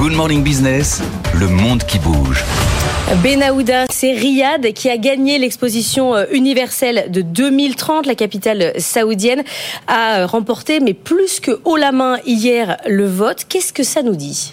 Good Morning Business, le monde qui bouge. Benahouda, c'est Riyad qui a gagné l'exposition euh, universelle de 2030. La capitale saoudienne a remporté, mais plus que haut la main hier, le vote. Qu'est-ce que ça nous dit?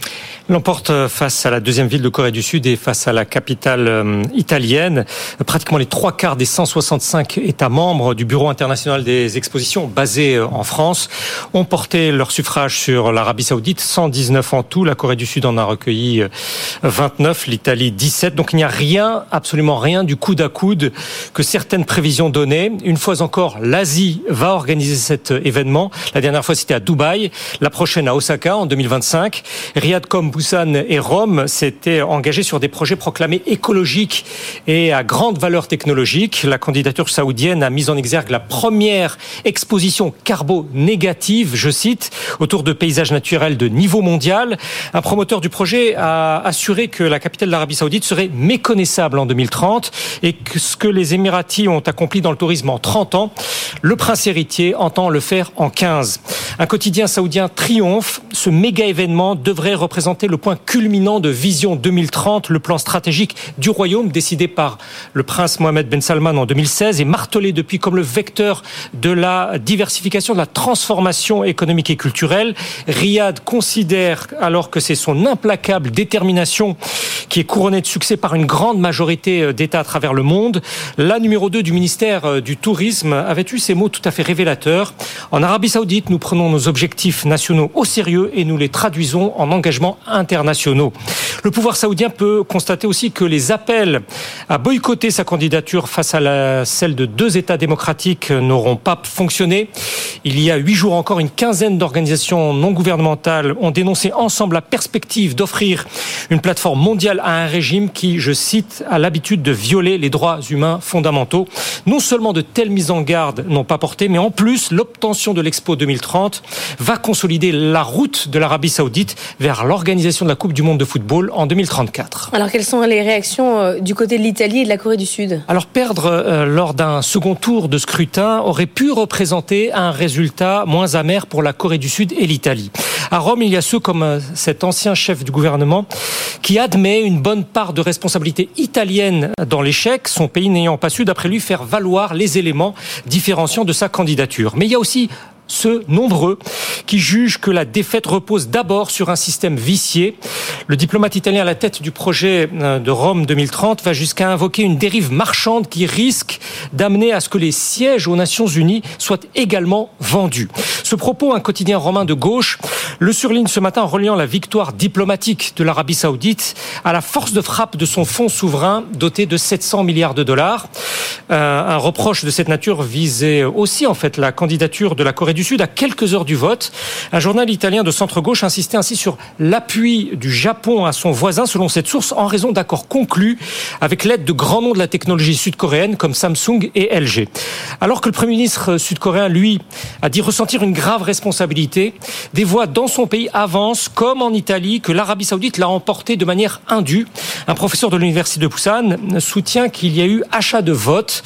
L'emporte face à la deuxième ville de Corée du Sud et face à la capitale euh, italienne. Pratiquement les trois quarts des 165 États membres du Bureau international des expositions basé euh, en France ont porté leur suffrage sur l'Arabie saoudite, 119 en tout. La Corée du Sud en a recueilli 29, euh, l'Italie 17. Donc il n'y a rien, absolument rien du coude à coude que certaines prévisions donnaient. Une fois encore, l'Asie va organiser cet événement. La dernière fois, c'était à Dubaï. La prochaine à Osaka en 2025. Riyad comme Busan et Rome s'étaient engagés sur des projets proclamés écologiques et à grande valeur technologique. La candidature saoudienne a mis en exergue la première exposition carbo-négative, je cite, autour de paysages naturels de niveau mondial. Un promoteur du projet a assuré que la capitale de l'Arabie saoudite serait méconnaissable en 2030 et que ce que les Émiratis ont accompli dans le tourisme en 30 ans, le prince héritier entend le faire en 15. Un quotidien saoudien triomphe. Ce méga événement devrait représenter le point culminant de Vision 2030, le plan stratégique du royaume décidé par le prince Mohamed Ben Salman en 2016 et martelé depuis comme le vecteur de la diversification, de la transformation économique et culturelle. Riyad considère alors que c'est son implacable détermination qui est couronnée de succès par une grande majorité euh, d'États à travers le monde. La numéro 2 du ministère euh, du Tourisme avait eu ces mots tout à fait révélateurs. En Arabie Saoudite, nous prenons nos objectifs nationaux au sérieux et nous les traduisons en engagement internationaux. Le pouvoir saoudien peut constater aussi que les appels à boycotter sa candidature face à celle de deux États démocratiques n'auront pas fonctionné. Il y a huit jours encore, une quinzaine d'organisations non gouvernementales ont dénoncé ensemble la perspective d'offrir une plateforme mondiale à un régime qui, je cite, a l'habitude de violer les droits humains fondamentaux. Non seulement de telles mises en garde n'ont pas porté, mais en plus, l'obtention de l'Expo 2030 va consolider la route de l'Arabie saoudite vers l'organisation de la Coupe du Monde de football en 2034. Alors quelles sont les réactions euh, du côté de l'Italie et de la Corée du Sud? Alors perdre euh, lors d'un second tour de scrutin aurait pu représenter un résultat moins amer pour la Corée du Sud et l'Italie. À Rome, il y a ceux comme euh, cet ancien chef du gouvernement qui admet une bonne part de responsabilité italienne dans l'échec, son pays n'ayant pas su, d'après lui, faire valoir les éléments différenciants de sa candidature. Mais il y a aussi ceux nombreux qui jugent que la défaite repose d'abord sur un système vicié. Le diplomate italien à la tête du projet euh, de Rome 2030 va jusqu'à invoquer une dérive marchande qui risque d'amener à ce que les sièges aux Nations Unies soient également vendus. Ce propos, un quotidien romain de gauche, le surligne ce matin en reliant la victoire diplomatique de l'Arabie saoudite à la force de frappe de son fonds souverain doté de 700 milliards de dollars. Euh, un reproche de cette nature visait aussi en fait la candidature de la Corée du Sud à quelques heures du vote. Un journal italien de centre-gauche insistait ainsi sur l'appui du Japon à son voisin, selon cette source, en raison d'accords conclus avec l'aide de grands noms de la technologie sud-coréenne comme Samsung et LG. Alors que le Premier ministre sud-coréen, lui, a dit ressentir une grave responsabilité, des voix dans son pays avancent, comme en Italie, que l'Arabie saoudite l'a emporté de manière indue. Un professeur de l'université de Busan soutient qu'il y a eu achat de vote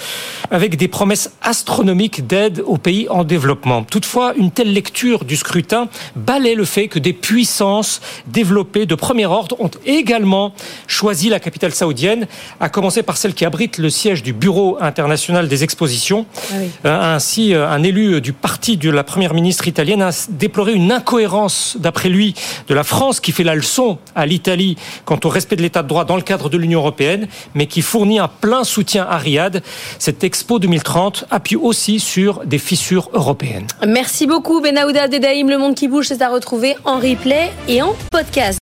avec des promesses astronomiques d'aide aux pays en développement. Toutefois, une telle lecture du scrutin balaie le fait que des puissances développées de premier ordre ont également choisi la capitale saoudienne, à commencer par celle qui abrite le siège du Bureau international des expositions. Ah euh, ainsi, euh, un élu du parti de la première ministre italienne a déploré une incohérence, d'après lui, de la France qui fait la leçon à l'Italie quant au respect de l'état de droit dans le cadre de l'Union européenne, mais qui fournit un plein soutien à Riyad. Cette Expo 2030 appuie aussi sur des fissures européennes. Merci beaucoup Benahouda Dedaïm. Le monde qui bouge, c'est à retrouver en replay et en podcast.